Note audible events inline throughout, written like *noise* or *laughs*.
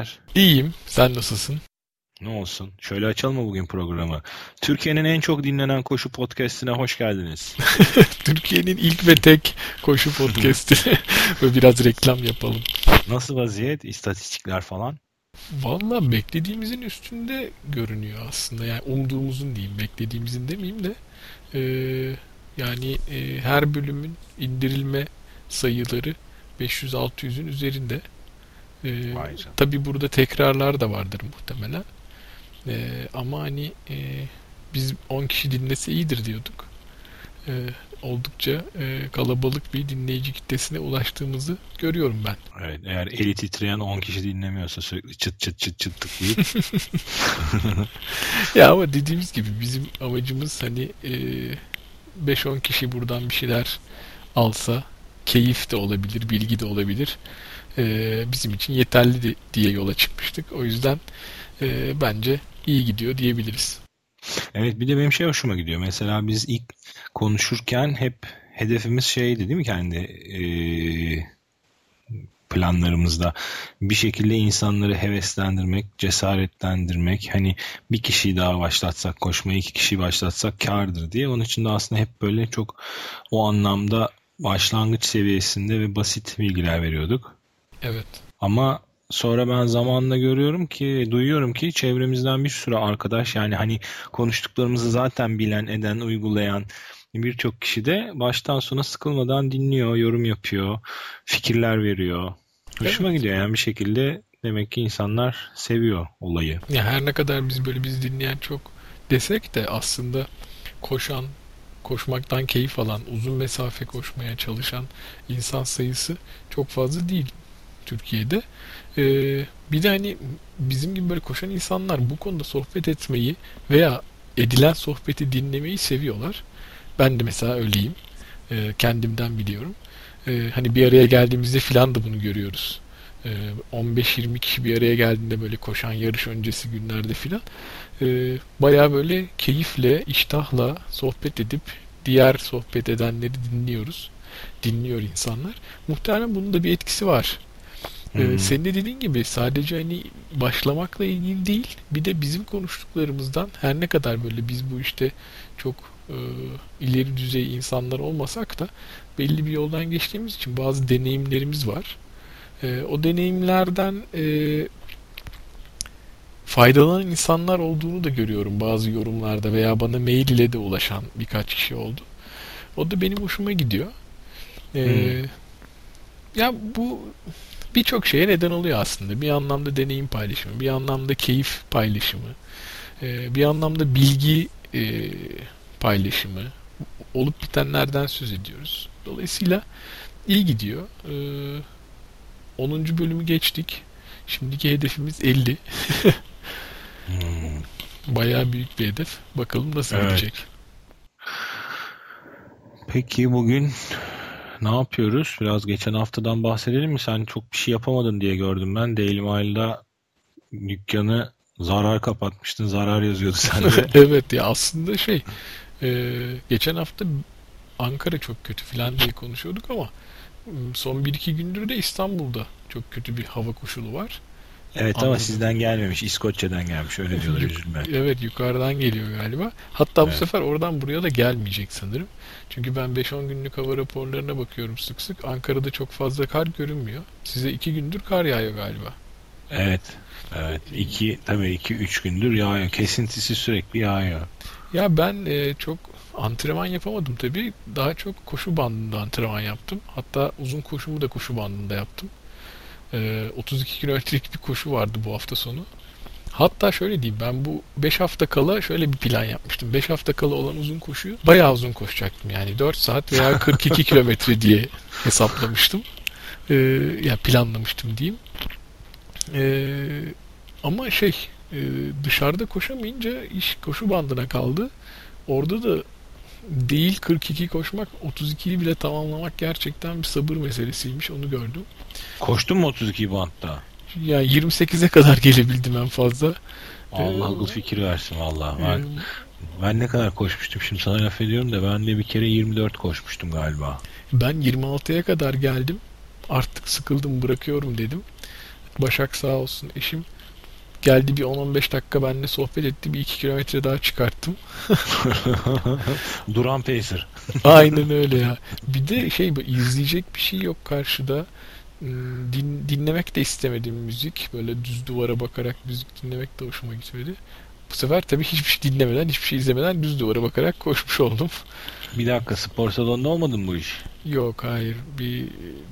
haber? İyiyim. Sen nasılsın? Ne olsun? Şöyle açalım mı bugün programı? Türkiye'nin en çok dinlenen koşu podcastine hoş geldiniz. *laughs* Türkiye'nin ilk ve tek koşu *laughs* podcast'i. Ve biraz reklam yapalım. Nasıl vaziyet? İstatistikler falan? Valla beklediğimizin üstünde görünüyor aslında. Yani umduğumuzun diyeyim. Beklediğimizin demeyeyim de. Ee, yani e, her bölümün indirilme sayıları 500-600'ün üzerinde. Ee, tabi burada tekrarlar da vardır muhtemelen. Ee, ama hani e, biz 10 kişi dinlese iyidir diyorduk. Ee, oldukça e, kalabalık bir dinleyici kitlesine ulaştığımızı görüyorum ben. Evet, eğer eli titreyen 10 kişi dinlemiyorsa sürekli çıt çıt çıt çıt tıklayıp. *laughs* ya ama dediğimiz gibi bizim amacımız hani e, 5-10 kişi buradan bir şeyler alsa keyif de olabilir, bilgi de olabilir. E, bizim için yeterli diye yola çıkmıştık. O yüzden e, bence iyi gidiyor diyebiliriz. Evet bir de benim şey hoşuma gidiyor. Mesela biz ilk konuşurken hep hedefimiz şeydi değil mi kendi e, planlarımızda bir şekilde insanları heveslendirmek, cesaretlendirmek. Hani bir kişiyi daha başlatsak koşmayı iki kişiyi başlatsak kardır diye. Onun için de aslında hep böyle çok o anlamda başlangıç seviyesinde ve basit bilgiler veriyorduk. Evet. Ama sonra ben zamanla görüyorum ki, duyuyorum ki çevremizden bir sürü arkadaş yani hani konuştuklarımızı zaten bilen, eden, uygulayan birçok kişi de baştan sona sıkılmadan dinliyor, yorum yapıyor, fikirler veriyor. Hoşuma evet. gidiyor yani bir şekilde demek ki insanlar seviyor olayı. Ya her ne kadar biz böyle biz dinleyen çok desek de aslında koşan, koşmaktan keyif alan, uzun mesafe koşmaya çalışan insan sayısı çok fazla değil Türkiye'de. Ee, bir de hani bizim gibi böyle koşan insanlar bu konuda sohbet etmeyi veya edilen sohbeti dinlemeyi seviyorlar. Ben de mesela öyleyim. Ee, kendimden biliyorum. Ee, hani bir araya geldiğimizde filan da bunu görüyoruz. Ee, 15-20 kişi bir araya geldiğinde böyle koşan yarış öncesi günlerde filan e, baya böyle keyifle, iştahla sohbet edip diğer sohbet edenleri dinliyoruz. Dinliyor insanlar. Muhtemelen bunun da bir etkisi var. Ee, senin de dediğin gibi sadece hani başlamakla ilgili değil bir de bizim konuştuklarımızdan her ne kadar böyle biz bu işte çok e, ileri düzey insanlar olmasak da belli bir yoldan geçtiğimiz için bazı deneyimlerimiz var. E, o deneyimlerden e, faydalanan insanlar olduğunu da görüyorum bazı yorumlarda veya bana mail ile de ulaşan birkaç kişi oldu. O da benim hoşuma gidiyor. E, hmm. Ya bu birçok şeye neden oluyor aslında. Bir anlamda deneyim paylaşımı, bir anlamda keyif paylaşımı, e, bir anlamda bilgi e, paylaşımı, olup bitenlerden söz ediyoruz. Dolayısıyla iyi gidiyor. 10. E, bölümü geçtik. Şimdiki hedefimiz 50. hmm. Bayağı büyük bir hedef. Bakalım nasıl evet. gidecek. Peki bugün ne yapıyoruz? Biraz geçen haftadan bahsedelim mi? Sen çok bir şey yapamadın diye gördüm ben. Daily Mail'da dükkanı zarar kapatmıştın. Zarar yazıyordu *laughs* sende. evet ya aslında şey e, geçen hafta Ankara çok kötü falan diye konuşuyorduk ama son 1-2 gündür de İstanbul'da çok kötü bir hava koşulu var. Evet Anladım. ama sizden gelmemiş. İskoçya'dan gelmiş. Öyle diyorlar üzülme. Evet yukarıdan geliyor galiba. Hatta evet. bu sefer oradan buraya da gelmeyecek sanırım. Çünkü ben 5-10 günlük hava raporlarına bakıyorum sık sık. Ankara'da çok fazla kar görünmüyor. Size 2 gündür kar yağıyor galiba. Evet. Evet. 2 tabii 2-3 gündür yağıyor. Kesintisi sürekli yağıyor. Ya ben e, çok antrenman yapamadım tabii. Daha çok koşu bandında antrenman yaptım. Hatta uzun koşumu da koşu bandında yaptım. E, 32 kilometrelik bir koşu vardı bu hafta sonu. Hatta şöyle diyeyim ben bu 5 hafta kala şöyle bir plan yapmıştım. 5 hafta kala olan uzun koşuyu bayağı uzun koşacaktım. Yani 4 saat veya *laughs* 42 kilometre diye hesaplamıştım. Ee, yani planlamıştım diyeyim. Ee, ama şey e, dışarıda koşamayınca iş koşu bandına kaldı. Orada da değil 42 koşmak 32'yi bile tamamlamak gerçekten bir sabır meselesiymiş onu gördüm. Koştun mu 32 bantta? Yani 28'e kadar gelebildim en fazla. Allah akıl fikir versin valla. Ben, ee, ben ne kadar koşmuştum şimdi sana laf ediyorum da ben de bir kere 24 koşmuştum galiba. Ben 26'ya kadar geldim. artık sıkıldım bırakıyorum dedim. Başak sağ olsun eşim geldi bir 10-15 dakika benimle sohbet etti. Bir 2 kilometre daha çıkarttım. *laughs* Duran Pacer. Aynen öyle ya. Bir de şey izleyecek bir şey yok karşıda. Hmm, Din, dinlemek de istemedim müzik. Böyle düz duvara bakarak müzik dinlemek de hoşuma gitmedi. Bu sefer tabii hiçbir şey dinlemeden, hiçbir şey izlemeden düz duvara bakarak koşmuş oldum. Bir dakika spor salonunda olmadın bu iş? Yok hayır. Bir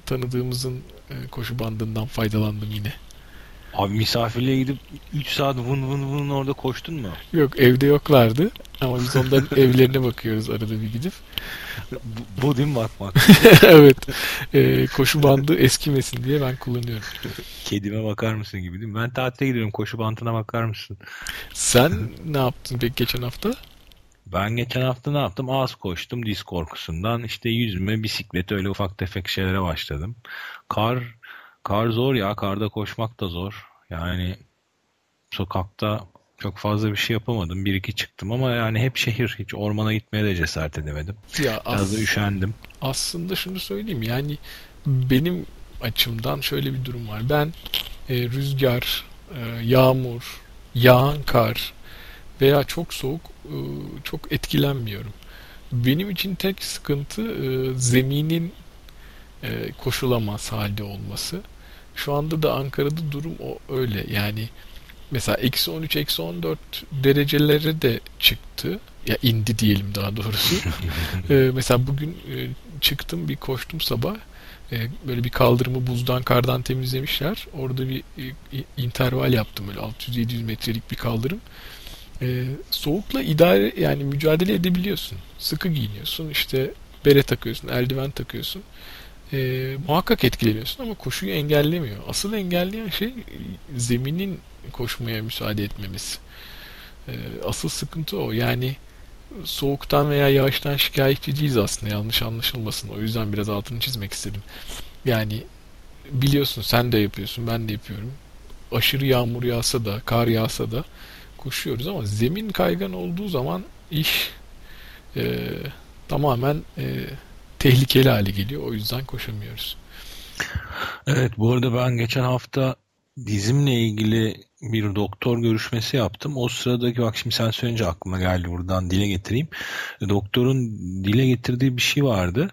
tanıdığımızın e, koşu bandından faydalandım yine. Abi misafirliğe gidip 3 saat vın vın vın orada koştun mu? Yok evde yoklardı. Ama biz onların *laughs* evlerine bakıyoruz arada bir gidip. Bu, bu değil mi bakmak? *laughs* evet. E, koşu bandı eskimesin diye ben kullanıyorum. Kedime bakar mısın gibi değil mi? Ben tatile gidiyorum koşu bandına bakar mısın? Sen ne yaptın peki geçen hafta? Ben geçen hafta ne yaptım? Az koştum diz korkusundan. İşte yüzme, bisiklet öyle ufak tefek şeylere başladım. Kar kar zor ya. Karda koşmak da zor. Yani sokakta çok fazla bir şey yapamadım. Bir iki çıktım ama yani hep şehir. Hiç ormana gitmeye de cesaret edemedim. Ya Biraz da üşendim. aslında şunu söyleyeyim yani benim açımdan şöyle bir durum var. Ben e, rüzgar, e, yağmur, yağan kar veya çok soğuk e, çok etkilenmiyorum. Benim için tek sıkıntı e, zeminin e, koşulamaz halde olması. Şu anda da Ankara'da durum o öyle. Yani mesela eksi 13, eksi 14 derecelere de çıktı. Ya indi diyelim daha doğrusu. Ee, *laughs* mesela bugün e, çıktım bir koştum sabah. Ee, böyle bir kaldırımı buzdan kardan temizlemişler. Orada bir e, interval yaptım böyle 600-700 metrelik bir kaldırım. Ee, soğukla idare yani mücadele edebiliyorsun. Sıkı giyiniyorsun işte bere takıyorsun, eldiven takıyorsun. Ee, muhakkak etkileniyorsun ama koşuyu engellemiyor. Asıl engelleyen şey e, zeminin koşmaya müsaade etmemesi. Ee, asıl sıkıntı o. Yani soğuktan veya yağıştan şikayetçi değiliz aslında yanlış anlaşılmasın. O yüzden biraz altını çizmek istedim. Yani biliyorsun sen de yapıyorsun ben de yapıyorum. Aşırı yağmur yağsa da kar yağsa da koşuyoruz ama zemin kaygan olduğu zaman iş e, tamamen e, tehlikeli hale geliyor. O yüzden koşamıyoruz. Evet bu arada ben geçen hafta dizimle ilgili bir doktor görüşmesi yaptım. O sıradaki bak şimdi sen söyleyince aklıma geldi buradan dile getireyim. Doktorun dile getirdiği bir şey vardı.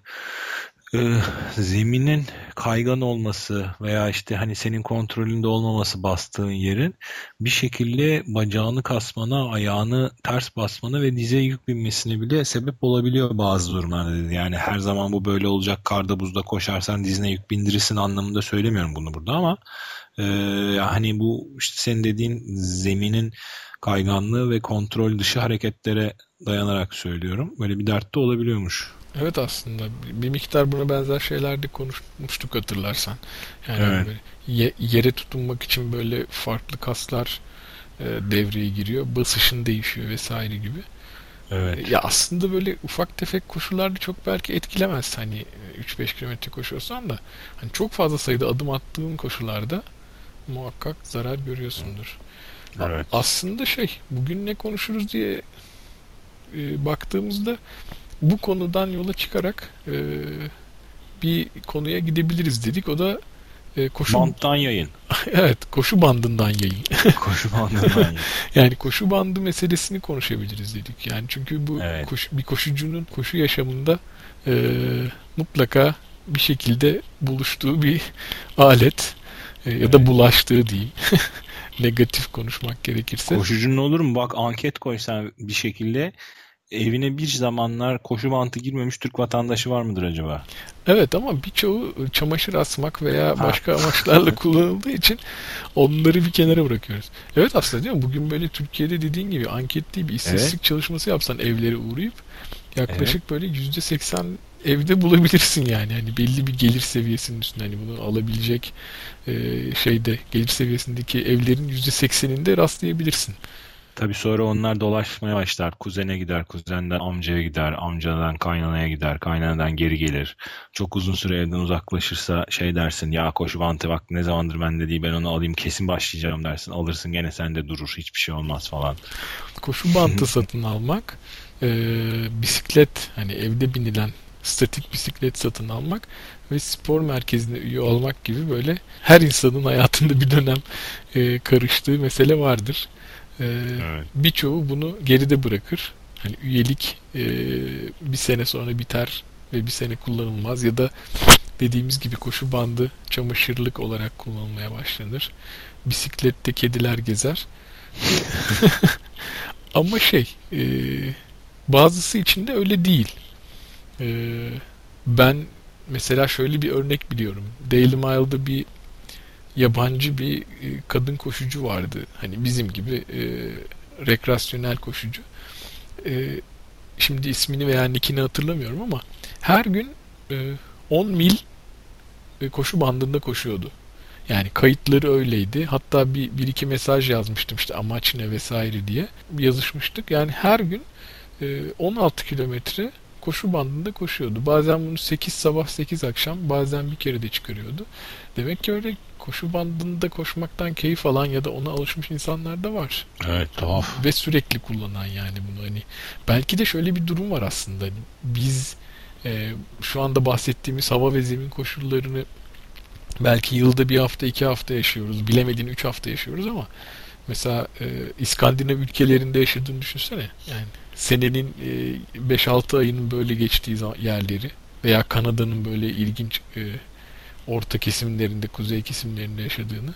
Ee, zeminin kaygan olması veya işte hani senin kontrolünde olmaması bastığın yerin bir şekilde bacağını kasmana, ayağını ters basmana ve dize yük binmesine bile sebep olabiliyor bazı durumlarda. Yani her zaman bu böyle olacak karda buzda koşarsan dizine yük bindirirsin anlamında söylemiyorum bunu burada ama e, hani bu işte senin dediğin zeminin kayganlığı ve kontrol dışı hareketlere dayanarak söylüyorum. Böyle bir dert de olabiliyormuş. Evet aslında bir miktar buna benzer şeylerde konuşmuştuk hatırlarsan. Yani Evet. ye- yere tutunmak için böyle farklı kaslar e, devreye giriyor. Basışın değişiyor vesaire gibi. Evet. Ya aslında böyle ufak tefek koşularda çok belki etkilemez. Hani e, 3-5 kilometre koşuyorsan da hani çok fazla sayıda adım attığın koşularda muhakkak zarar görüyorsundur. Evet. Aslında şey bugün ne konuşuruz diye e, baktığımızda bu konudan yola çıkarak e, bir konuya gidebiliriz dedik. O da e, koşu Banttan yayın. *laughs* evet koşu bandından yayın. *laughs* Koşu bandından yayın. *laughs* Yani koşu bandı meselesini konuşabiliriz dedik. Yani çünkü bu Evet. koş- bir koşucunun koşu yaşamında e, mutlaka bir şekilde buluştuğu bir alet e, ya da Evet. bulaştığı diyeyim. Negatif konuşmak gerekirse. Koşucunun olur mu? Bak anket koysan bir şekilde evine bir zamanlar koşu bantı girmemiş Türk vatandaşı var mıdır acaba? Evet ama birçoğu çamaşır asmak veya Ha. başka amaçlarla *laughs* kullanıldığı için onları bir kenara bırakıyoruz. Evet aslında değil mi? Bugün böyle Türkiye'de dediğin gibi anket değil bir istatistik çalışması yapsan evlere uğrayıp yaklaşık böyle yüzde seksen evde bulabilirsin yani. Hani belli bir gelir seviyesinin üstünde hani bunu alabilecek e, şeyde gelir seviyesindeki evlerin yüzde sekseninde rastlayabilirsin. Tabii sonra onlar dolaşmaya başlar. Kuzene gider, kuzenden amcaya gider, amcadan kaynanaya gider, kaynanadan geri gelir. Çok uzun süre evden uzaklaşırsa şey dersin ya koşu bantı bak ne zamandır bende değil ben onu alayım kesin başlayacağım dersin. Alırsın gene sende durur hiçbir şey olmaz falan. Koşu bantı satın almak, e, bisiklet hani evde binilen statik bisiklet satın almak ve spor merkezine üye olmak gibi böyle her insanın hayatında bir dönem e, karıştığı mesele vardır. E, evet. Birçoğu bunu geride bırakır. Hani üyelik e, bir sene sonra biter ve bir sene kullanılmaz ya da dediğimiz gibi koşu bandı çamaşırlık olarak kullanılmaya başlanır. Bisiklette kediler gezer. *laughs* Ama şey e, bazısı için de öyle değil. E, ben mesela şöyle bir örnek biliyorum. Daily Mile'da bir yabancı bir e, kadın koşucu vardı. Hani bizim gibi e, rekreasyonel koşucu. E, şimdi ismini veya nickini hatırlamıyorum ama her gün e, 10 mil e, koşu bandında koşuyordu. Yani kayıtları öyleydi. Hatta bir, bir iki mesaj yazmıştım işte amaç ne vesaire diye yazışmıştık. Yani her gün e, 16 kilometre koşu bandında koşuyordu. Bazen bunu 8 sabah 8 akşam bazen bir kere de çıkarıyordu. Demek ki öyle koşu bandında koşmaktan keyif alan ya da ona alışmış insanlar da var. Evet tuhaf. Ve sürekli kullanan yani bunu hani. Belki de şöyle bir durum var aslında. Hani biz e, şu anda bahsettiğimiz hava ve zemin koşullarını belki yılda bir hafta iki hafta yaşıyoruz. Bilemediğin üç hafta yaşıyoruz ama mesela e, İskandinav ülkelerinde yaşadığını düşünsene. Yani senenin e, 5-6 ayının böyle geçtiği yerleri veya Kanada'nın böyle ilginç e, orta kesimlerinde, kuzey kesimlerinde yaşadığını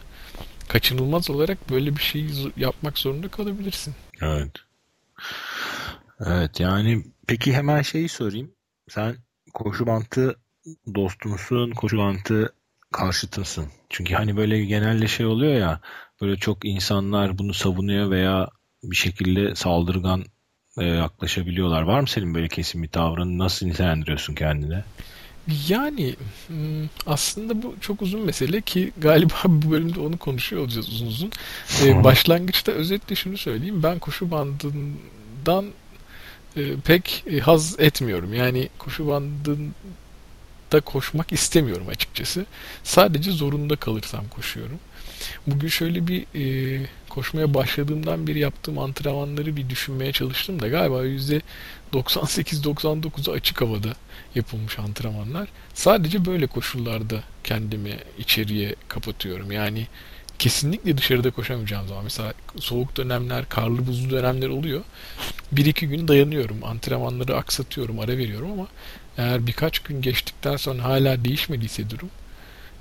kaçınılmaz olarak böyle bir şey yapmak zorunda kalabilirsin. Evet. Evet yani peki hemen şeyi sorayım. Sen koşu bantı dostu musun? Koşu bantı karşıtısın. Çünkü hani böyle genelde şey oluyor ya böyle çok insanlar bunu savunuyor veya bir şekilde saldırgan e, yaklaşabiliyorlar. Var mı senin böyle kesin bir tavrın? Nasıl nitelendiriyorsun kendine? Yani hmm, aslında bu çok uzun mesele ki *laughs* galiba bu bölümde onu konuşuyor olacağız uzun uzun. Ee, başlangıçta özetle şunu söyleyeyim. Ben koşu bandından e, pek e, haz etmiyorum. Yani koşu bandında koşmak istemiyorum açıkçası. Sadece zorunda kalırsam koşuyorum. Bugün şöyle bir e, koşmaya başladığımdan beri yaptığım antrenmanları bir düşünmeye çalıştım da galiba yüzde 98-99'u açık havada yapılmış antrenmanlar. Sadece böyle koşullarda kendimi içeriye kapatıyorum. Yani kesinlikle dışarıda koşamayacağım zaman. Mesela soğuk dönemler, karlı buzlu dönemler oluyor. Bir iki gün dayanıyorum. Antrenmanları aksatıyorum, ara veriyorum ama eğer birkaç gün geçtikten sonra hala değişmediyse durum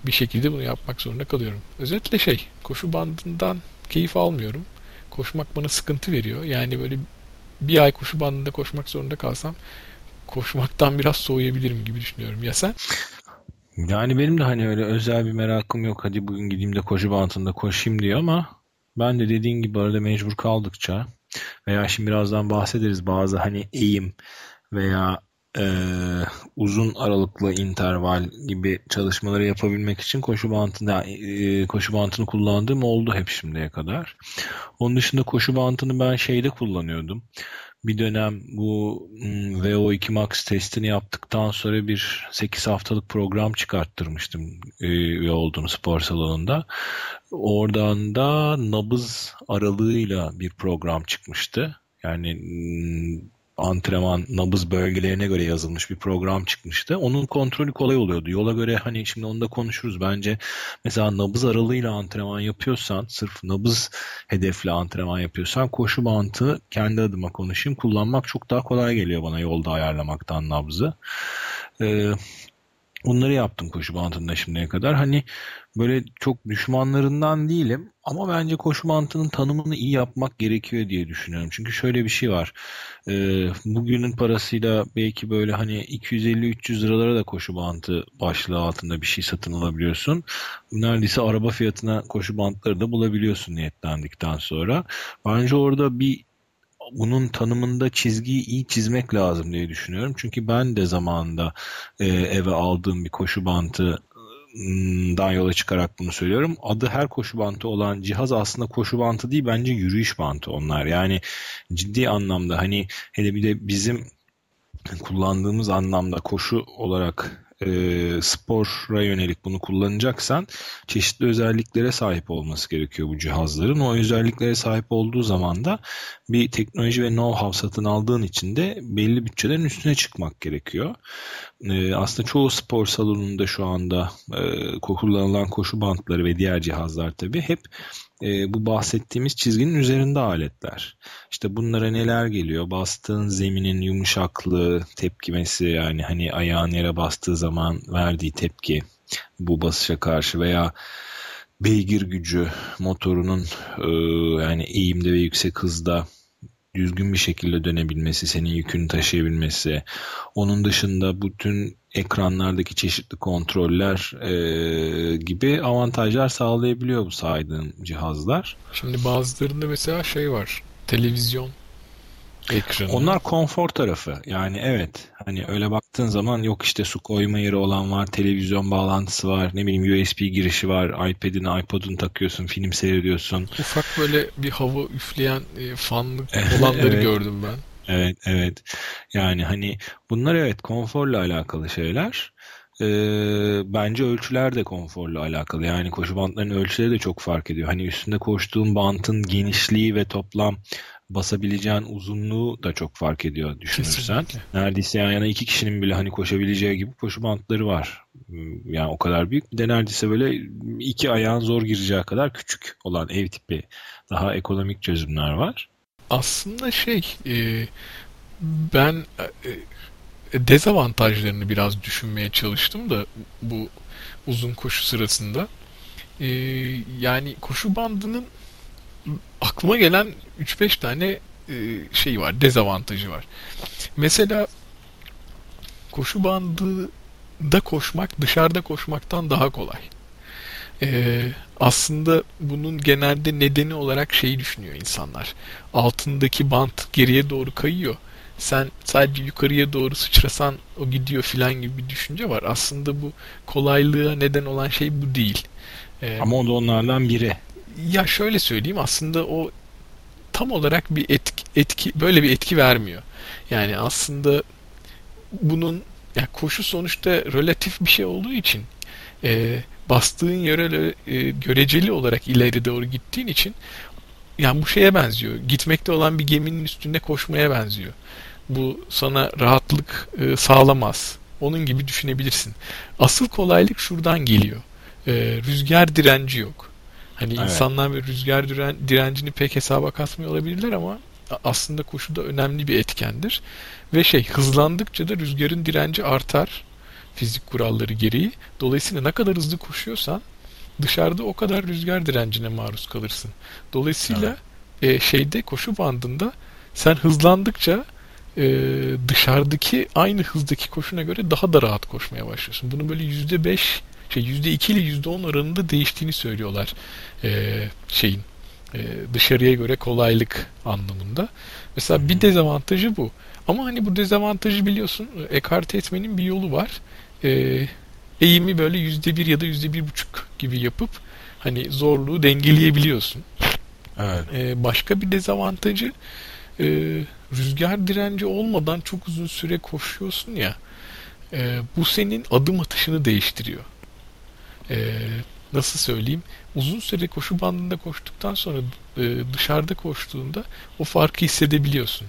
bir şekilde bunu yapmak zorunda kalıyorum. Özetle şey, koşu bandından keyif almıyorum. Koşmak bana sıkıntı veriyor. Yani böyle bir ay koşu bandında koşmak zorunda kalsam koşmaktan biraz soğuyabilirim gibi düşünüyorum. Ya sen? Yani benim de hani öyle özel bir merakım yok. Hadi bugün gideyim de koşu bantında koşayım diye ama ben de dediğin gibi arada mecbur kaldıkça veya şimdi birazdan bahsederiz bazı hani eğim veya e, uzun aralıklı interval gibi çalışmaları yapabilmek için koşu bantını e, koşu bantını kullandığım oldu hep şimdiye kadar. Onun dışında koşu bantını ben şeyde kullanıyordum bir dönem bu hmm, VO2 Max testini yaptıktan sonra bir 8 haftalık program çıkarttırmıştım e, üye olduğum spor salonunda. Oradan da nabız aralığıyla bir program çıkmıştı. Yani hmm, antrenman nabız bölgelerine göre yazılmış bir program çıkmıştı. Onun kontrolü kolay oluyordu. Yola göre hani şimdi onu da konuşuruz. Bence mesela nabız aralığıyla antrenman yapıyorsan, sırf nabız hedefli antrenman yapıyorsan koşu bantı kendi adıma konuşayım kullanmak çok daha kolay geliyor bana yolda ayarlamaktan nabzı. Ee, Bunları yaptım koşu bantında şimdiye kadar. Hani böyle çok düşmanlarından değilim ama bence koşu bantının tanımını iyi yapmak gerekiyor diye düşünüyorum. Çünkü şöyle bir şey var. Ee, bugünün parasıyla belki böyle hani 250-300 liralara da koşu bantı başlığı altında bir şey satın alabiliyorsun. Neredeyse araba fiyatına koşu bantları da bulabiliyorsun niyetlendikten sonra. Bence orada bir bunun tanımında çizgiyi iyi çizmek lazım diye düşünüyorum. Çünkü ben de zamanında e, eve aldığım bir koşu bantı dan yola çıkarak bunu söylüyorum. Adı her koşu bantı olan cihaz aslında koşu bantı değil bence yürüyüş bantı onlar. Yani ciddi anlamda hani hele bir de bizim kullandığımız anlamda koşu olarak e, spora yönelik bunu kullanacaksan çeşitli özelliklere sahip olması gerekiyor bu cihazların. O özelliklere sahip olduğu zaman da bir teknoloji ve know-how satın aldığın için de belli bütçelerin üstüne çıkmak gerekiyor. E, aslında çoğu spor salonunda şu anda e, kullanılan koşu bantları ve diğer cihazlar tabii hep e, bu bahsettiğimiz çizginin üzerinde aletler. İşte bunlara neler geliyor? Bastığın zeminin yumuşaklığı, tepkimesi yani hani ayağın yere bastığı zaman verdiği tepki bu basışa karşı veya beygir gücü motorunun e, yani eğimde ve yüksek hızda düzgün bir şekilde dönebilmesi, senin yükünü taşıyabilmesi. Onun dışında bütün ekranlardaki çeşitli kontroller e, gibi avantajlar sağlayabiliyor bu saydığım cihazlar. Şimdi bazılarında mesela şey var. Televizyon ekranı. Onlar konfor tarafı. Yani evet hani öyle baktığın zaman yok işte su koyma yeri olan var, televizyon bağlantısı var, ne bileyim USB girişi var, iPad'ini, iPod'unu takıyorsun, film seyrediyorsun. Ufak böyle bir hava üfleyen e, fanlık *laughs* olanları evet. gördüm ben. Evet, evet. Yani hani bunlar evet konforla alakalı şeyler. Ee, bence ölçüler de konforla alakalı. Yani koşu bantlarının ölçüleri de çok fark ediyor. Hani üstünde koştuğun bantın genişliği ve toplam basabileceğin uzunluğu da çok fark ediyor düşünürsen. Kesinlikle. Neredeyse yan yana iki kişinin bile hani koşabileceği gibi koşu bantları var. Yani o kadar büyük. Bir de neredeyse böyle iki ayağın zor gireceği kadar küçük olan ev tipi daha ekonomik çözümler var. Aslında şey e, ben e, dezavantajlarını biraz düşünmeye çalıştım da bu uzun koşu sırasında. E, yani koşu bandının aklıma gelen 3-5 tane e, şey var, dezavantajı var. Mesela koşu bandında koşmak dışarıda koşmaktan daha kolay. Ee, aslında bunun genelde nedeni olarak şeyi düşünüyor insanlar. Altındaki bant geriye doğru kayıyor. Sen sadece yukarıya doğru sıçrasan o gidiyor filan gibi bir düşünce var. Aslında bu kolaylığa neden olan şey bu değil. Ee, Ama o da onlardan biri. Ya şöyle söyleyeyim aslında o tam olarak bir etki, etki böyle bir etki vermiyor. Yani aslında bunun ya koşu sonuçta relatif bir şey olduğu için e, bastığın yere e, göreceli olarak ileri doğru gittiğin için yani bu şeye benziyor. Gitmekte olan bir geminin üstünde koşmaya benziyor. Bu sana rahatlık e, sağlamaz. Onun gibi düşünebilirsin. Asıl kolaylık şuradan geliyor. E, rüzgar direnci yok. Hani evet. insanlar ve rüzgar diren, direncini pek hesaba katmıyor olabilirler ama aslında koşuda önemli bir etkendir. Ve şey hızlandıkça da rüzgarın direnci artar fizik kuralları gereği. Dolayısıyla ne kadar hızlı koşuyorsan dışarıda o kadar rüzgar direncine maruz kalırsın. Dolayısıyla evet. e, şeyde koşu bandında sen hızlandıkça e, dışarıdaki aynı hızdaki koşuna göre daha da rahat koşmaya başlıyorsun. Bunu böyle yüzde beş şey yüzde iki ile yüzde on oranında değiştiğini söylüyorlar e, şeyin e, dışarıya göre kolaylık anlamında. Mesela bir dezavantajı bu. Ama hani bu dezavantajı biliyorsun ekarte etmenin bir yolu var. E, eğimi böyle yüzde bir ya da yüzde bir buçuk gibi yapıp hani zorluğu dengeleyebiliyorsun. Evet. E, başka bir dezavantajı e, rüzgar direnci olmadan çok uzun süre koşuyorsun ya e, bu senin adım atışını değiştiriyor e, nasıl söyleyeyim uzun süre koşu bandında koştuktan sonra e, dışarıda koştuğunda o farkı hissedebiliyorsun.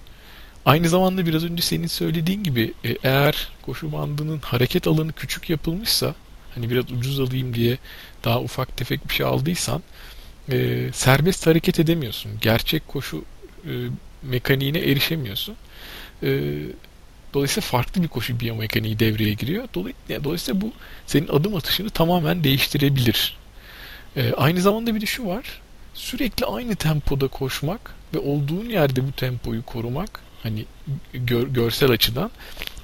Aynı zamanda biraz önce senin söylediğin gibi e, eğer koşu bandının hareket alanı küçük yapılmışsa hani biraz ucuz alayım diye daha ufak tefek bir şey aldıysan e, serbest hareket edemiyorsun. Gerçek koşu e, mekaniğine erişemiyorsun. E, Dolayısıyla farklı bir koşu biyomekaniği devreye giriyor. Dolayısıyla bu senin adım atışını tamamen değiştirebilir. Ee, aynı zamanda bir de şu var. Sürekli aynı tempoda koşmak ve olduğun yerde bu tempoyu korumak hani gör, görsel açıdan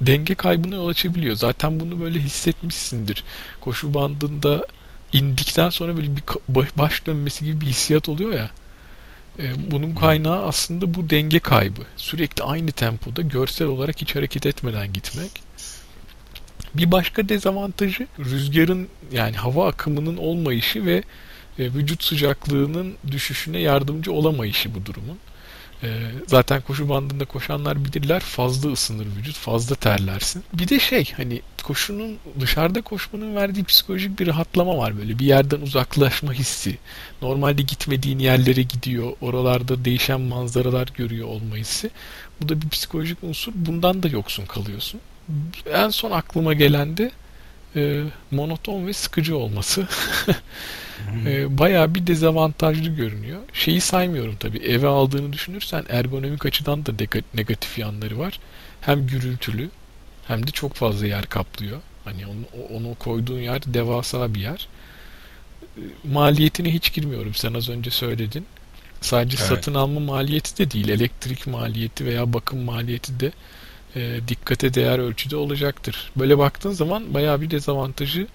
denge kaybına yol açabiliyor. Zaten bunu böyle hissetmişsindir. Koşu bandında indikten sonra böyle bir baş dönmesi gibi bir hissiyat oluyor ya. E, bunun kaynağı aslında bu denge kaybı. Sürekli aynı tempoda görsel olarak hiç hareket etmeden gitmek. Bir başka dezavantajı rüzgarın yani hava akımının olmayışı ve e, vücut sıcaklığının düşüşüne yardımcı olamayışı bu durumun. Ee, zaten koşu bandında koşanlar bilirler fazla ısınır vücut, fazla terlersin. Bir de şey hani koşunun dışarıda koşmanın verdiği psikolojik bir rahatlama var böyle bir yerden uzaklaşma hissi. Normalde gitmediğin yerlere gidiyor, oralarda değişen manzaralar görüyor olma hissi. Bu da bir psikolojik unsur. Bundan da yoksun kalıyorsun. En son aklıma gelen de e, monoton ve sıkıcı olması. *laughs* e, bayağı bir dezavantajlı görünüyor. Şeyi saymıyorum tabii. Eve aldığını düşünürsen ergonomik açıdan da negatif yanları var. Hem gürültülü hem de çok fazla yer kaplıyor. Hani onu, onu koyduğun yer devasa bir yer. E, maliyetine hiç girmiyorum. Sen az önce söyledin. Sadece evet. satın alma maliyeti de değil. Elektrik maliyeti veya bakım maliyeti de e, dikkate değer ölçüde olacaktır. Böyle baktığın zaman bayağı bir dezavantajı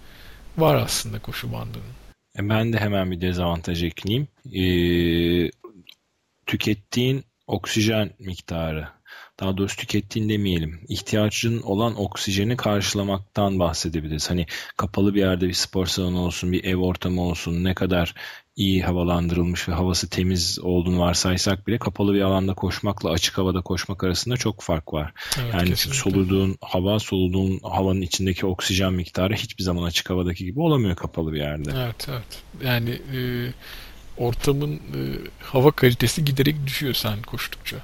var aslında koşu bandının. E, ben de hemen bir dezavantaj ekleyeyim. E, tükettiğin oksijen miktarı daha doğrusu tükettiğin demeyelim. İhtiyacın olan oksijeni karşılamaktan bahsedebiliriz. Hani kapalı bir yerde bir spor salonu olsun, bir ev ortamı olsun, ne kadar iyi havalandırılmış ve havası temiz olduğunu varsaysak bile kapalı bir alanda koşmakla açık havada koşmak arasında çok fark var. Evet, yani kesinlikle. soluduğun hava, soluduğun havanın içindeki oksijen miktarı hiçbir zaman açık havadaki gibi olamıyor kapalı bir yerde. Evet, evet. Yani e, ortamın e, hava kalitesi giderek düşüyor sen koştukça.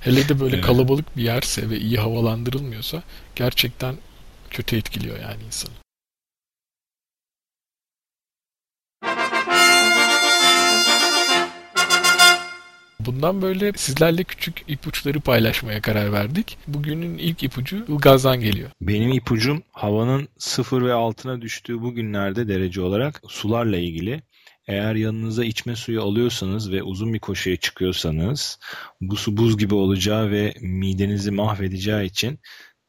Hele de böyle evet. kalabalık bir yerse ve iyi havalandırılmıyorsa gerçekten kötü etkiliyor yani insanı. Bundan böyle sizlerle küçük ipuçları paylaşmaya karar verdik. Bugünün ilk ipucu Ilgaz'dan geliyor. Benim ipucum havanın sıfır ve altına düştüğü bu günlerde derece olarak sularla ilgili. Eğer yanınıza içme suyu alıyorsanız ve uzun bir koşuya çıkıyorsanız bu su buz gibi olacağı ve midenizi mahvedeceği için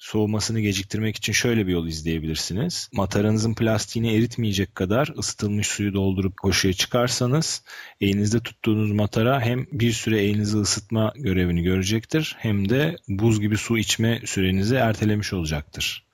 soğumasını geciktirmek için şöyle bir yol izleyebilirsiniz. Mataranızın plastiğini eritmeyecek kadar ısıtılmış suyu doldurup koşuya çıkarsanız elinizde tuttuğunuz matara hem bir süre elinizi ısıtma görevini görecektir hem de buz gibi su içme sürenizi ertelemiş olacaktır.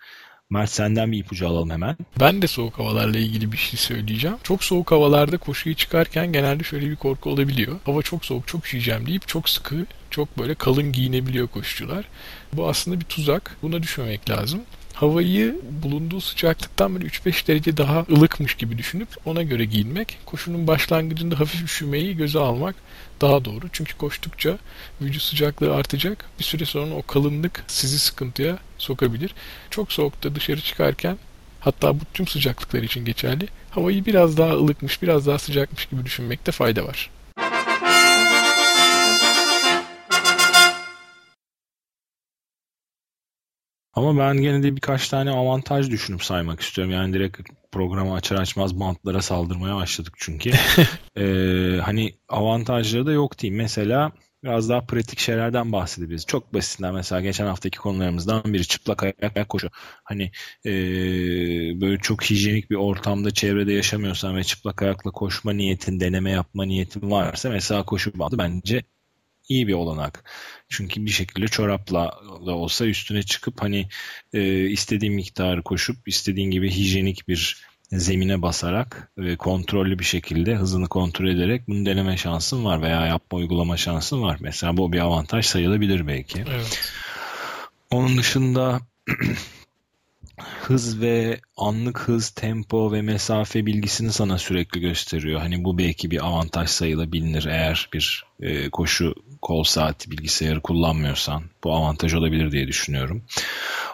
Mert senden bir ipucu alalım hemen. Ben de soğuk havalarla ilgili bir şey söyleyeceğim. Çok soğuk havalarda koşuya çıkarken genelde şöyle bir korku olabiliyor. Hava çok soğuk, çok üşüyeceğim deyip çok sıkı, çok böyle kalın giyinebiliyor koşucular. Bu aslında bir tuzak. Buna düşmemek lazım havayı bulunduğu sıcaklıktan böyle 3-5 derece daha ılıkmış gibi düşünüp ona göre giyinmek. Koşunun başlangıcında hafif üşümeyi göze almak daha doğru. Çünkü koştukça vücut sıcaklığı artacak. Bir süre sonra o kalınlık sizi sıkıntıya sokabilir. Çok soğukta dışarı çıkarken hatta bu tüm sıcaklıklar için geçerli. Havayı biraz daha ılıkmış, biraz daha sıcakmış gibi düşünmekte fayda var. Ama ben gene de birkaç tane avantaj düşünüp saymak istiyorum. Yani direkt programı açar açmaz bantlara saldırmaya başladık çünkü. *laughs* ee, hani avantajları da yok değil. Mesela biraz daha pratik şeylerden bahsedebiliriz. Çok basitinden mesela geçen haftaki konularımızdan biri çıplak ayak, ayak koşu. Hani e, böyle çok hijyenik bir ortamda çevrede yaşamıyorsan ve çıplak ayakla koşma niyetin, deneme yapma niyetin varsa mesela koşu bandı bence iyi bir olanak. Çünkü bir şekilde çorapla da olsa üstüne çıkıp hani e, istediğin miktarı koşup istediğin gibi hijyenik bir zemine basarak ve kontrollü bir şekilde hızını kontrol ederek bunu deneme şansın var veya yapma uygulama şansın var. Mesela bu bir avantaj sayılabilir belki. Evet. Onun dışında *clears throat* hız ve anlık hız, tempo ve mesafe bilgisini sana sürekli gösteriyor. Hani bu belki bir avantaj sayılabilir eğer bir e, koşu kol saati bilgisayarı kullanmıyorsan bu avantaj olabilir diye düşünüyorum.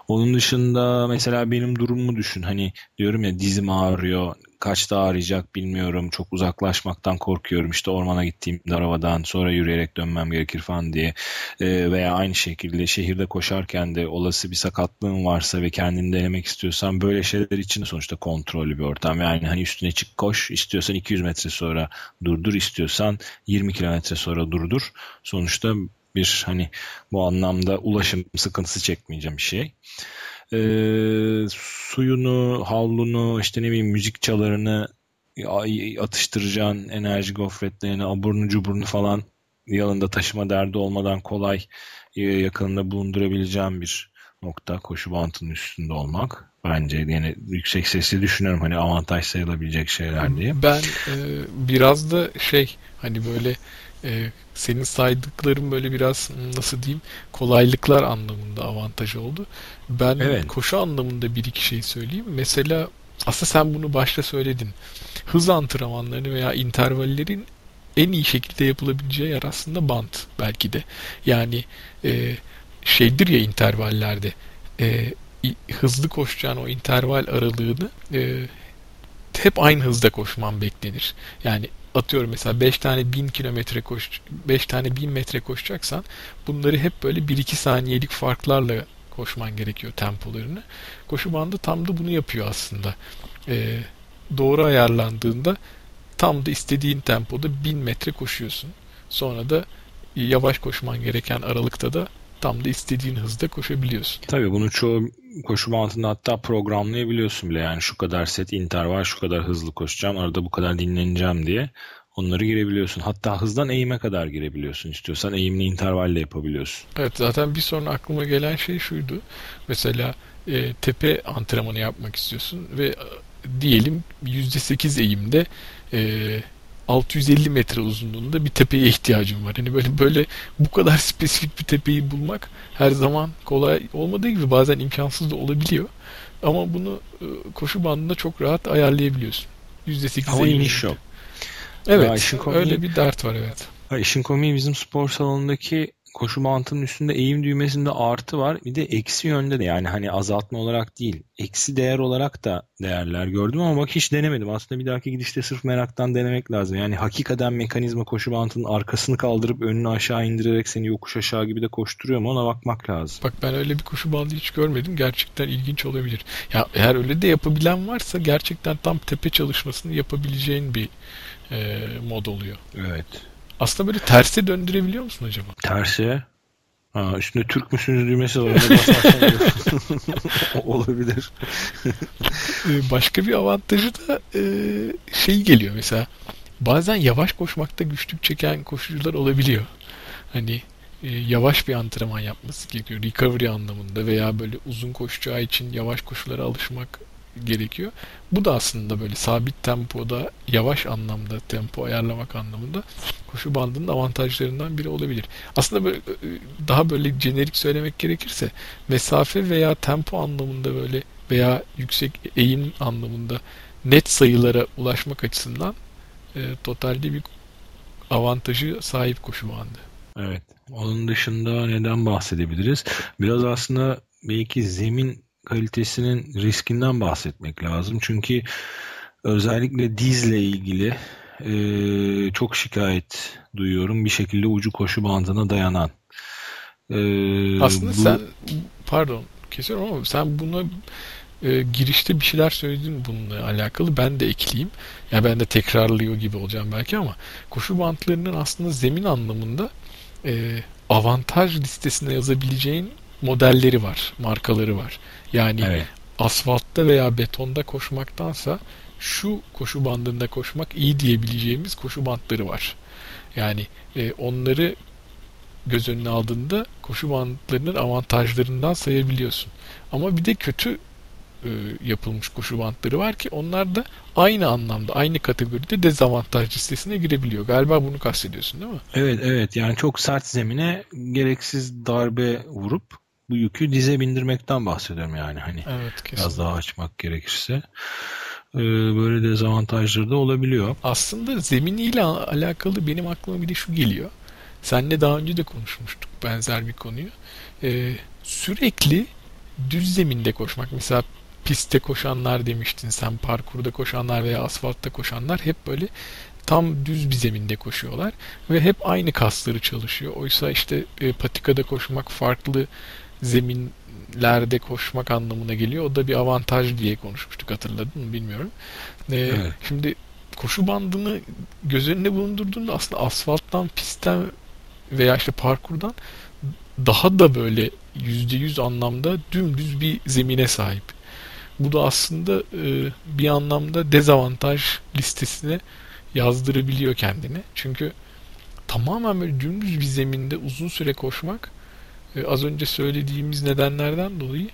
Onun dışında mesela benim durumumu düşün. Hani diyorum ya dizim ağrıyor, kaçta ağrıyacak bilmiyorum. Çok uzaklaşmaktan korkuyorum. İşte ormana gittiğimde arabadan sonra yürüyerek dönmem gerekir falan diye. E, veya aynı şekilde şehirde koşarken de olası bir sakatlığın varsa ve kendini denemek istiyorsan böyle şeyler için sonuçta kontrollü bir ortam. Yani hani üstüne çık koş, istiyorsan 200 metre sonra durdur, istiyorsan 20 kilometre sonra durdur. Sonuçta bir hani bu anlamda ulaşım sıkıntısı çekmeyeceğim bir şey. Ee, suyunu, havlunu, işte ne bileyim müzik çalarını atıştıracağın enerji gofretlerini, aburnu cuburnu falan yanında taşıma derdi olmadan kolay e, yakınında bulundurabileceğim bir nokta koşu bantının üstünde olmak. Bence yine yüksek sesli düşünüyorum hani avantaj sayılabilecek şeyler diye. Ben e, biraz da şey hani böyle e, senin saydıkların böyle biraz nasıl diyeyim kolaylıklar anlamında avantaj oldu. Ben evet. koşu anlamında bir iki şey söyleyeyim. Mesela aslında sen bunu başta söyledin. Hız antrenmanlarını veya intervallerin en iyi şekilde yapılabileceği yer aslında bant belki de. Yani e, şeydir ya intervallerde e, hızlı koşacağın o interval aralığını e, hep aynı hızda koşman beklenir. Yani atıyorum mesela 5 tane 1000 kilometre koş 5 tane 1000 metre koşacaksan bunları hep böyle 1-2 saniyelik farklarla koşman gerekiyor tempolarını. Koşu bandı tam da bunu yapıyor aslında. Ee, doğru ayarlandığında tam da istediğin tempoda 1000 metre koşuyorsun. Sonra da yavaş koşman gereken aralıkta da tam da istediğin hızda koşabiliyorsun. Tabii bunu çoğu koşu bantında hatta programlayabiliyorsun bile. Yani şu kadar set interval, şu kadar hızlı koşacağım, arada bu kadar dinleneceğim diye onları girebiliyorsun. Hatta hızdan eğime kadar girebiliyorsun. İstiyorsan eğimli intervalle yapabiliyorsun. Evet zaten bir sonra aklıma gelen şey şuydu. Mesela e, tepe antrenmanı yapmak istiyorsun ve e, diyelim %8 eğimde e, 650 metre uzunluğunda bir tepeye ihtiyacım var. Hani böyle böyle bu kadar *laughs* spesifik bir tepeyi bulmak her zaman kolay olmadığı gibi bazen imkansız da olabiliyor. Ama bunu e, koşu bandında çok rahat ayarlayabiliyorsun. %8 Ama iniş yok. Evet. Ya öyle bir dert var evet. Ha, işin komiği bizim spor salonundaki koşu mantığının üstünde eğim düğmesinde artı var. Bir de eksi yönde de yani hani azaltma olarak değil. Eksi değer olarak da değerler gördüm ama bak hiç denemedim. Aslında bir dahaki gidişte sırf meraktan denemek lazım. Yani hakikaten mekanizma koşu bantının arkasını kaldırıp önünü aşağı indirerek seni yokuş aşağı gibi de koşturuyor mu ona bakmak lazım. Bak ben öyle bir koşu bandı hiç görmedim. Gerçekten ilginç olabilir. Ya eğer öyle de yapabilen varsa gerçekten tam tepe çalışmasını yapabileceğin bir e, mod oluyor. Evet. Aslında böyle terse döndürebiliyor musun acaba? Terse? Ha, üstünde Türk müsünüz düğmesi var. *laughs* Olabilir. Ee, başka bir avantajı da e, şey geliyor mesela. Bazen yavaş koşmakta güçlük çeken koşucular olabiliyor. Hani e, yavaş bir antrenman yapması gerekiyor. Recovery anlamında veya böyle uzun koşacağı için yavaş koşulara alışmak gerekiyor. Bu da aslında böyle sabit tempoda yavaş anlamda tempo ayarlamak anlamında koşu bandının avantajlarından biri olabilir. Aslında böyle daha böyle jenerik söylemek gerekirse mesafe veya tempo anlamında böyle veya yüksek eğim anlamında net sayılara ulaşmak açısından e, totalde bir avantajı sahip koşu bandı. Evet. Onun dışında neden bahsedebiliriz? Biraz aslında belki zemin kalitesinin riskinden bahsetmek lazım. Çünkü özellikle dizle ilgili e, çok şikayet duyuyorum. Bir şekilde ucu koşu bandına dayanan. E, Aslında bu... sen pardon kesiyorum ama sen buna e, girişte bir şeyler söyledin bununla alakalı. Ben de ekleyeyim. Yani ben de tekrarlıyor gibi olacağım belki ama koşu bantlarının aslında zemin anlamında e, avantaj listesine yazabileceğin modelleri var, markaları var. Yani evet. asfaltta veya betonda koşmaktansa şu koşu bandında koşmak iyi diyebileceğimiz koşu bandları var. Yani e, onları göz önüne aldığında koşu bandlarının avantajlarından sayabiliyorsun. Ama bir de kötü e, yapılmış koşu bantları var ki onlar da aynı anlamda, aynı kategoride dezavantaj listesine girebiliyor. Galiba bunu kastediyorsun değil mi? Evet, evet. Yani çok sert zemine gereksiz darbe vurup bu yükü dize bindirmekten bahsediyorum yani hani evet, biraz daha açmak gerekirse ee, böyle dezavantajları da olabiliyor. Aslında zeminiyle alakalı benim aklıma bir de şu geliyor. Seninle daha önce de konuşmuştuk benzer bir konuyu. Ee, sürekli düz zeminde koşmak. Mesela pistte koşanlar demiştin sen parkurda koşanlar veya asfaltta koşanlar hep böyle tam düz bir zeminde koşuyorlar ve hep aynı kasları çalışıyor. Oysa işte e, patikada koşmak farklı zeminlerde koşmak anlamına geliyor. O da bir avantaj diye konuşmuştuk hatırladın mı bilmiyorum. Ee, evet. Şimdi koşu bandını göz önüne bulundurduğunda aslında asfalttan, pistten veya işte parkurdan daha da böyle yüzde yüz anlamda dümdüz bir zemine sahip. Bu da aslında e, bir anlamda dezavantaj listesine yazdırabiliyor kendini. Çünkü tamamen böyle dümdüz bir zeminde uzun süre koşmak az önce söylediğimiz nedenlerden dolayı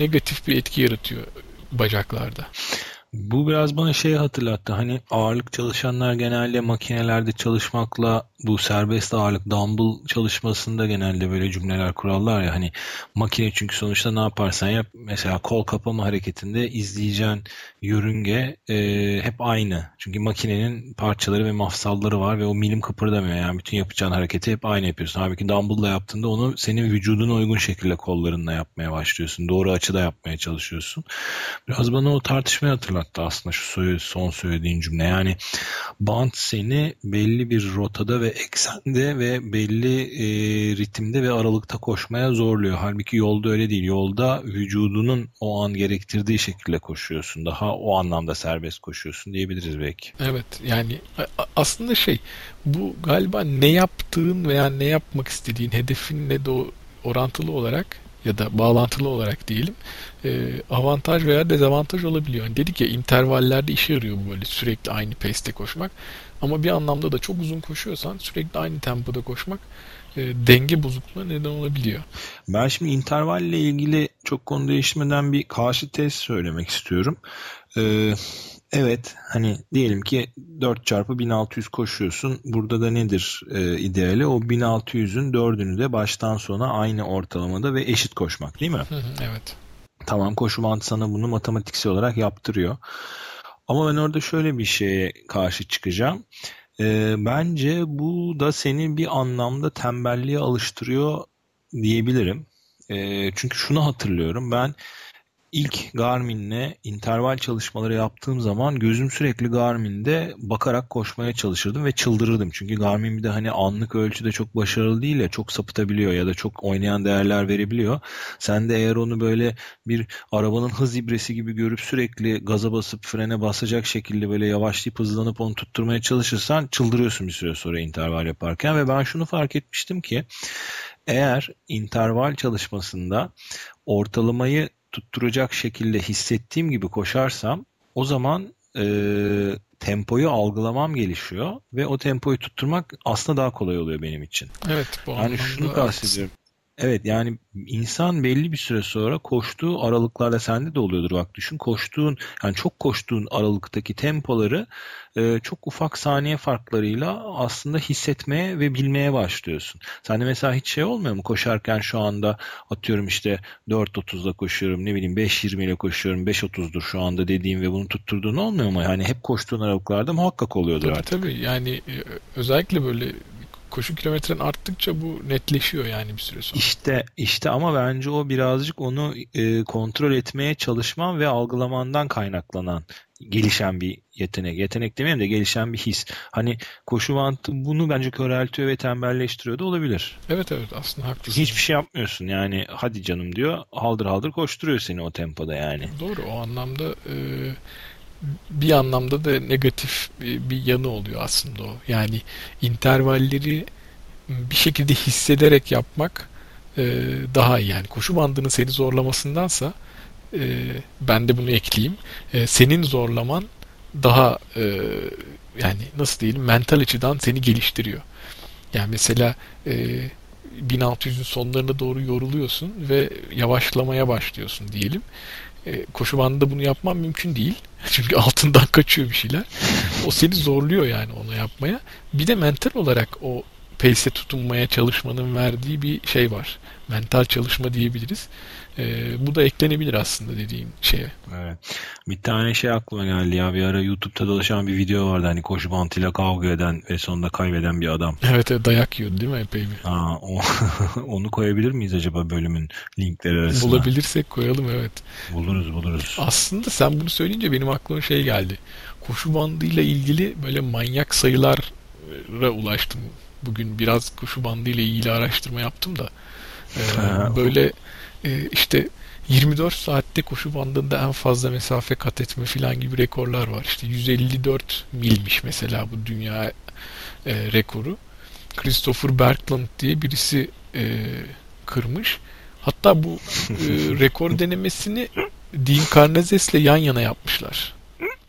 negatif bir etki yaratıyor bacaklarda. Bu biraz bana şey hatırlattı. Hani ağırlık çalışanlar genelde makinelerde çalışmakla bu serbest ağırlık dumbbell çalışmasında genelde böyle cümleler kurarlar ya hani makine çünkü sonuçta ne yaparsan yap mesela kol kapama hareketinde izleyeceğin yörünge e, hep aynı. Çünkü makinenin parçaları ve mafsalları var ve o milim kıpırdamıyor. Yani bütün yapacağın hareketi hep aynı yapıyorsun. Halbuki dumbbell'la yaptığında onu senin vücuduna uygun şekilde kollarınla yapmaya başlıyorsun. Doğru açıda yapmaya çalışıyorsun. Biraz bana o tartışmayı hatırlattı aslında şu son söylediğin cümle. Yani bant seni belli bir rotada ve eksende ve belli e, ritimde ve aralıkta koşmaya zorluyor. Halbuki yolda öyle değil. Yolda vücudunun o an gerektirdiği şekilde koşuyorsun. Daha o anlamda serbest koşuyorsun diyebiliriz belki. Evet yani aslında şey bu galiba ne yaptığın veya ne yapmak istediğin hedefinle de orantılı olarak ya da bağlantılı olarak diyelim e, avantaj veya dezavantaj olabiliyor. Yani dedik ya intervallerde işe yarıyor bu böyle sürekli aynı pace'te koşmak. Ama bir anlamda da çok uzun koşuyorsan sürekli aynı tempoda koşmak e, denge bozukluğuna neden olabiliyor. Ben şimdi intervalle ilgili çok konu değişmeden bir karşı test söylemek istiyorum. Ee, evet hani diyelim ki 4 çarpı 1600 koşuyorsun. Burada da nedir e, ideali? O 1600'ün dördünü de baştan sona aynı ortalamada ve eşit koşmak değil mi? evet. Tamam koşu mantığı sana bunu matematiksel olarak yaptırıyor. Ama ben orada şöyle bir şeye karşı çıkacağım. E, bence bu da seni bir anlamda tembelliğe alıştırıyor diyebilirim. E, çünkü şunu hatırlıyorum. Ben ilk Garmin'le interval çalışmaları yaptığım zaman gözüm sürekli Garmin'de bakarak koşmaya çalışırdım ve çıldırırdım. Çünkü Garmin bir de hani anlık ölçüde çok başarılı değil ya çok sapıtabiliyor ya da çok oynayan değerler verebiliyor. Sen de eğer onu böyle bir arabanın hız ibresi gibi görüp sürekli gaza basıp frene basacak şekilde böyle yavaşlayıp hızlanıp onu tutturmaya çalışırsan çıldırıyorsun bir süre sonra interval yaparken ve ben şunu fark etmiştim ki eğer interval çalışmasında ortalamayı tutturacak şekilde hissettiğim gibi koşarsam o zaman e, tempoyu algılamam gelişiyor ve o tempoyu tutturmak aslında daha kolay oluyor benim için. Evet bu Yani şunu kastediyorum. Evet yani insan belli bir süre sonra koştuğu aralıklarda sende de oluyordur bak düşün. Koştuğun yani çok koştuğun aralıktaki tempoları e, çok ufak saniye farklarıyla aslında hissetmeye ve bilmeye başlıyorsun. Sende mesela hiç şey olmuyor mu koşarken şu anda atıyorum işte 4.30'da koşuyorum ne bileyim 5.20 ile koşuyorum 5.30'dur şu anda dediğim ve bunu tutturduğun olmuyor mu? Yani hep koştuğun aralıklarda muhakkak oluyordur tabii, artık. Tabii yani e, özellikle böyle koşu kilometren arttıkça bu netleşiyor yani bir süre sonra. İşte işte ama bence o birazcık onu e, kontrol etmeye çalışman ve algılamandan kaynaklanan gelişen bir yetenek. Yetenek demeyeyim de gelişen bir his. Hani koşu mantı bunu bence köreltiyor ve tembelleştiriyor da olabilir. Evet evet aslında haklısın. Hiçbir şey yapmıyorsun yani hadi canım diyor haldır haldır koşturuyor seni o tempoda yani. Doğru o anlamda e, bir anlamda da negatif bir yanı oluyor aslında o. Yani intervalleri bir şekilde hissederek yapmak e, daha iyi. Yani koşu bandının seni zorlamasındansa e, ben de bunu ekleyeyim. E, senin zorlaman daha yani nasıl diyelim mental açıdan seni geliştiriyor. Yani mesela 1600'ün sonlarına doğru yoruluyorsun ve yavaşlamaya başlıyorsun diyelim. E, koşu bandında bunu yapman mümkün değil. *laughs* Çünkü altından kaçıyor bir şeyler. O seni zorluyor yani onu yapmaya. Bir de mental olarak o pace'e tutunmaya çalışmanın verdiği bir şey var. Mental çalışma diyebiliriz. E, bu da eklenebilir aslında dediğin şeye. Evet. Bir tane şey aklıma geldi ya. Bir ara YouTube'da dolaşan bir video vardı. Hani koşu bantıyla kavga eden ve sonunda kaybeden bir adam. Evet, evet dayak yiyordu değil mi epey bir? Aa, o, *laughs* onu koyabilir miyiz acaba bölümün linkleri arasında? Bulabilirsek koyalım evet. Buluruz buluruz. Aslında sen bunu söyleyince benim aklıma şey geldi. Koşu bandıyla ilgili böyle manyak sayılara ulaştım. Bugün biraz koşu bandıyla ilgili araştırma yaptım da. Ee, böyle e, işte 24 saatte koşu bandında en fazla mesafe kat etme filan gibi rekorlar var. İşte 154 milmiş mesela bu dünya e, rekoru. Christopher Berkland diye birisi e, kırmış. Hatta bu e, *laughs* rekor denemesini Dean Karnazes'le yan yana yapmışlar.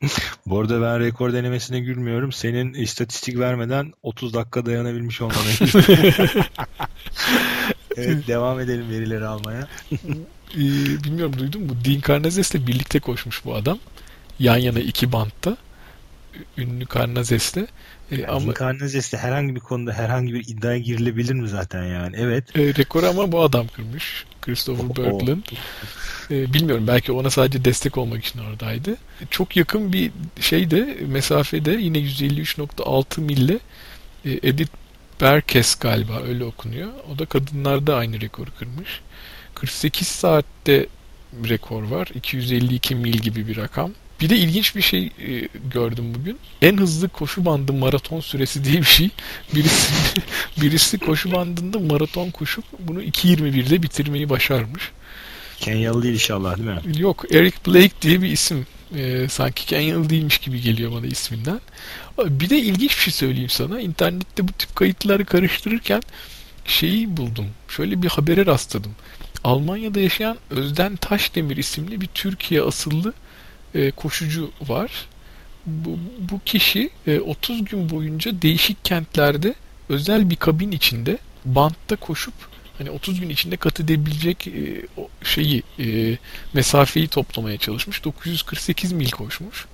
*laughs* Bu arada ben rekor denemesine gülmüyorum. Senin istatistik vermeden 30 dakika dayanabilmiş olmana *laughs* evet devam edelim verileri almaya. Ee, bilmiyorum duydun mu? Dean Karnazes'le birlikte koşmuş bu adam. Yan yana iki bantta. Ünlü Karnazes'le. Ee, ama Dean Karnazes'le herhangi bir konuda herhangi bir iddiaya girilebilir mi zaten yani? Evet. E, rekoru ama bu adam kırmış. Christopher Berglund. E, bilmiyorum belki ona sadece destek olmak için oradaydı. Çok yakın bir şeyde mesafede yine 153.6 mille e, Edith Berkes galiba öyle okunuyor. O da kadınlarda aynı rekoru kırmış. 48 saatte rekor var. 252 mil gibi bir rakam. Bir de ilginç bir şey e, gördüm bugün. En hızlı koşu bandı maraton süresi diye bir şey. Birisi *laughs* birisi koşu bandında maraton koşup bunu 2.21'de bitirmeyi başarmış. Kenyalı değil inşallah değil mi? Yok Eric Blake diye bir isim. E, sanki Kenyalı değilmiş gibi geliyor bana isminden. Bir de ilginç bir şey söyleyeyim sana. İnternette bu tip kayıtları karıştırırken şeyi buldum. Şöyle bir habere rastladım. Almanya'da yaşayan Özden Taşdemir isimli bir Türkiye asıllı e, koşucu var. Bu, bu kişi e, 30 gün boyunca değişik kentlerde özel bir kabin içinde bantta koşup hani 30 gün içinde kat edebilecek e, o şeyi e, mesafeyi toplamaya çalışmış. 948 mil koşmuş.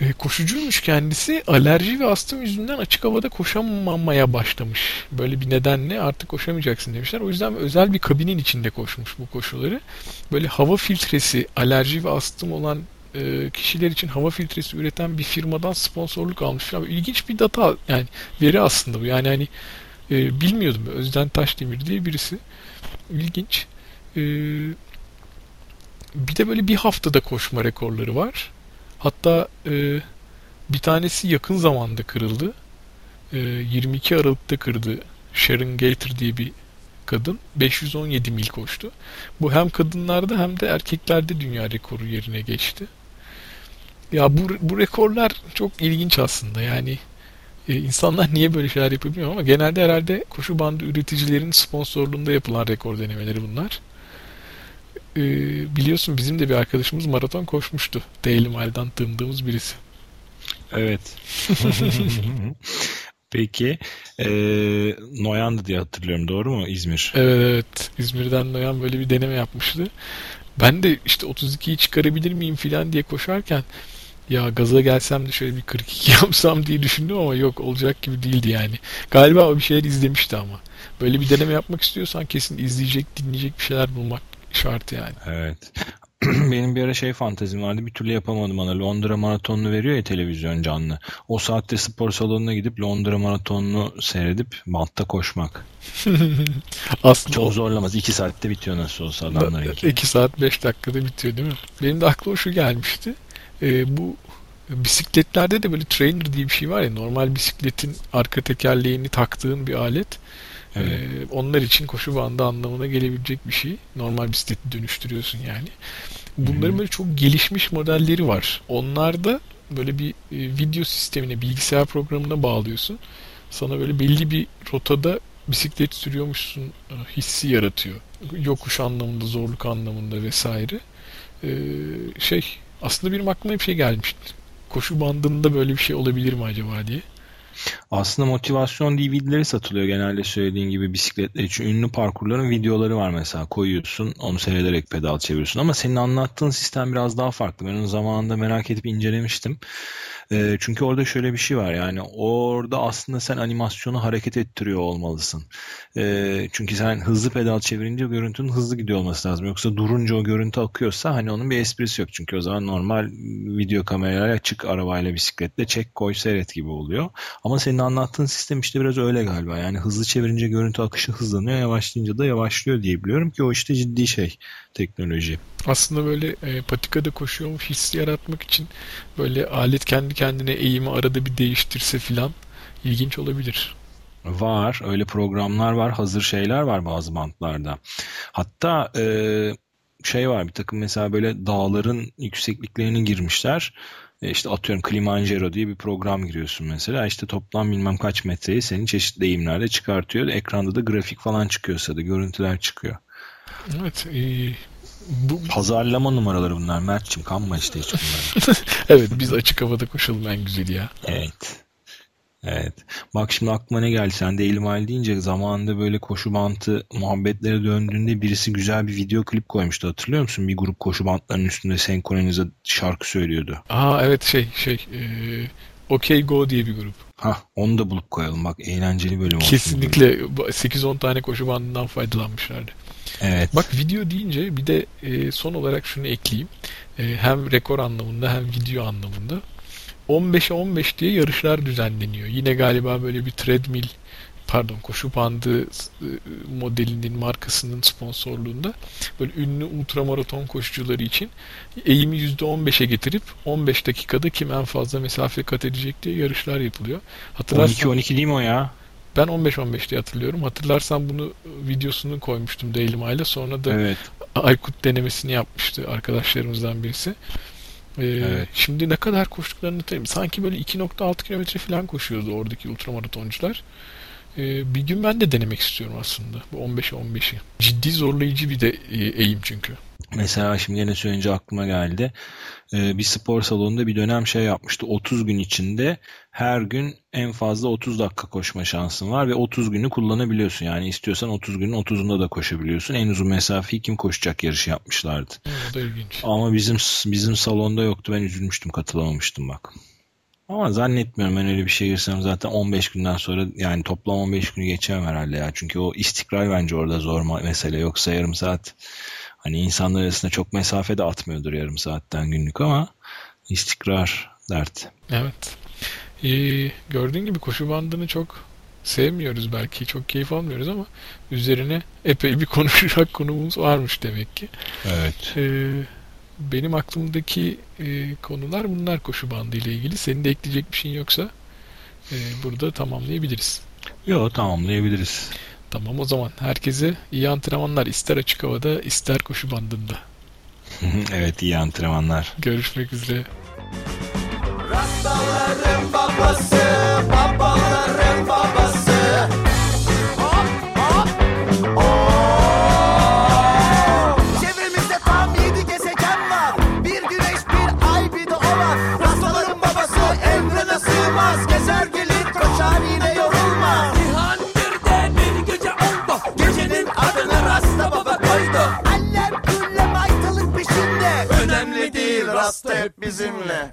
E, koşucuymuş kendisi. Alerji ve astım yüzünden açık havada koşamamaya başlamış. Böyle bir nedenle artık koşamayacaksın demişler. O yüzden özel bir kabinin içinde koşmuş bu koşuları. Böyle hava filtresi, alerji ve astım olan e, kişiler için hava filtresi üreten bir firmadan sponsorluk almış. Yani ilginç bir data yani veri aslında bu. Yani hani e, bilmiyordum. Özden Taşdemir diye birisi. İlginç. E, bir de böyle bir haftada koşma rekorları var. Hatta e, bir tanesi yakın zamanda kırıldı. E, 22 Aralık'ta kırdı. Sharon Gator diye bir kadın 517 mil koştu. Bu hem kadınlarda hem de erkeklerde dünya rekoru yerine geçti. Ya bu, bu rekorlar çok ilginç aslında. Yani e, insanlar *laughs* niye böyle şeyler yapıyor ama genelde herhalde koşu bandı üreticilerin sponsorluğunda yapılan rekor denemeleri bunlar e, biliyorsun bizim de bir arkadaşımız maraton koşmuştu. Daily Mile'dan tanıdığımız birisi. Evet. *laughs* Peki e, Noyan'dı diye hatırlıyorum doğru mu İzmir? Evet evet İzmir'den Noyan böyle bir deneme yapmıştı. Ben de işte 32'yi çıkarabilir miyim filan diye koşarken ya gaza gelsem de şöyle bir 42 *laughs* yapsam diye düşündüm ama yok olacak gibi değildi yani. Galiba o bir şeyler izlemişti ama. Böyle bir deneme yapmak istiyorsan kesin izleyecek, dinleyecek bir şeyler bulmak şart yani. Evet. *clears throat* Benim bir ara şey fantezim vardı bir türlü yapamadım ana. Londra maratonunu veriyor ya televizyon canlı. O saatte spor salonuna gidip Londra maratonunu seyredip bantta koşmak. *laughs* Aslında Çok zorlamaz. 2 saatte bitiyor nasıl olsa adamlarınki. 2 saat 5 dakikada bitiyor değil mi? Benim de aklıma şu gelmişti. Ee, bu bisikletlerde de böyle trainer diye bir şey var ya normal bisikletin arka tekerleğini taktığın bir alet. Evet. Ee, onlar için koşu bandı anlamına gelebilecek bir şey. Normal bisikleti dönüştürüyorsun yani. Bunların hmm. böyle çok gelişmiş modelleri var. Onlarda böyle bir e, video sistemine, bilgisayar programına bağlıyorsun. Sana böyle belli bir rotada bisiklet sürüyormuşsun e, hissi yaratıyor. Yokuş anlamında, zorluk anlamında vesaire. Ee, şey, aslında benim aklıma bir şey gelmişti. Koşu bandında böyle bir şey olabilir mi acaba diye. Aslında motivasyon DVD'leri satılıyor genelde söylediğin gibi bisikletler için. Ünlü parkurların videoları var mesela koyuyorsun onu seyrederek pedal çeviriyorsun ama senin anlattığın sistem biraz daha farklı. Ben onu zamanında merak edip incelemiştim. E, çünkü orada şöyle bir şey var yani orada aslında sen animasyonu hareket ettiriyor olmalısın. E, çünkü sen hızlı pedal çevirince görüntünün hızlı gidiyor olması lazım. Yoksa durunca o görüntü akıyorsa hani onun bir esprisi yok. Çünkü o zaman normal video kamerayla çık arabayla bisikletle çek koy seyret gibi oluyor. Ama senin anlattığın sistem işte biraz öyle galiba. Yani hızlı çevirince görüntü akışı hızlanıyor, yavaşlayınca da yavaşlıyor diye biliyorum ki o işte ciddi şey teknoloji. Aslında böyle e, patikada koşuyormuş hissi yaratmak için böyle alet kendi kendine eğimi arada bir değiştirse filan ilginç olabilir. Var. Öyle programlar var. Hazır şeyler var bazı bantlarda. Hatta e, şey var bir takım mesela böyle dağların yüksekliklerini girmişler. E işte atıyorum Kilimanjaro diye bir program giriyorsun mesela. İşte toplam bilmem kaç metreyi senin çeşitli eğimlerde çıkartıyor. Ekranda da grafik falan çıkıyorsa da görüntüler çıkıyor. Evet. E, bu... Pazarlama numaraları bunlar Mert'cim kanma işte hiç bunlar. *laughs* evet biz açık havada koşalım en güzeli ya. Evet. Evet. Bak şimdi aklıma ne geldi? Sen de Elim deyince zamanında böyle koşu bantı muhabbetlere döndüğünde birisi güzel bir video klip koymuştu. Hatırlıyor musun? Bir grup koşu bantlarının üstünde senkronize şarkı söylüyordu. Aa evet şey şey e, OK Go diye bir grup. Ha onu da bulup koyalım bak eğlenceli bölüm olsun. Kesinlikle 8-10 tane koşu bandından faydalanmışlardı. Evet. Bak video deyince bir de e, son olarak şunu ekleyeyim. E, hem rekor anlamında hem video anlamında 15'e 15 diye yarışlar düzenleniyor. Yine galiba böyle bir treadmill pardon koşu bandı e, modelinin markasının sponsorluğunda böyle ünlü ultramaraton koşucuları için eğimi %15'e getirip 15 dakikada kim en fazla mesafe kat edecek diye yarışlar yapılıyor. 12-12 değil mi o ya? Ben 15-15 diye hatırlıyorum. Hatırlarsan bunu videosunu koymuştum Daily Mail'e. Sonra da evet. Aykut denemesini yapmıştı arkadaşlarımızdan birisi. Ee, evet. Şimdi ne kadar koştuklarını tabii sanki böyle 2.6 kilometre falan koşuyordu oradaki ultramaratoncular. Ee, bir gün ben de denemek istiyorum aslında bu 15'e 15'i. Ciddi zorlayıcı bir de e, eğim çünkü. Mesela şimdi yine söyleyince aklıma geldi. Ee, bir spor salonunda bir dönem şey yapmıştı. 30 gün içinde her gün en fazla 30 dakika koşma şansın var ve 30 günü kullanabiliyorsun. Yani istiyorsan 30 günün 30'unda da koşabiliyorsun. En uzun mesafeyi kim koşacak yarışı yapmışlardı. Da ilginç. Ama bizim bizim salonda yoktu. Ben üzülmüştüm, katılamamıştım bak. Ama zannetmiyorum ben öyle bir şey girsem zaten 15 günden sonra yani toplam 15 günü geçemem herhalde ya. Çünkü o istikrar bence orada zor mesele. Yoksa yarım saat Hani insanlar arasında çok mesafe de atmıyordur yarım saatten günlük ama istikrar dert. Evet. Ee, gördüğün gibi koşu bandını çok sevmiyoruz belki. Çok keyif almıyoruz ama üzerine epey bir konuşacak konumuz varmış demek ki. Evet. Ee, benim aklımdaki e, konular bunlar koşu bandı ile ilgili. Senin de ekleyecek bir şeyin yoksa e, burada tamamlayabiliriz. Yok tamamlayabiliriz. Tamam o zaman herkese iyi antrenmanlar ister açık havada ister koşu bandında. *laughs* evet iyi antrenmanlar. Görüşmek üzere. Rastaların babası, babaların babası. Hop bizimle.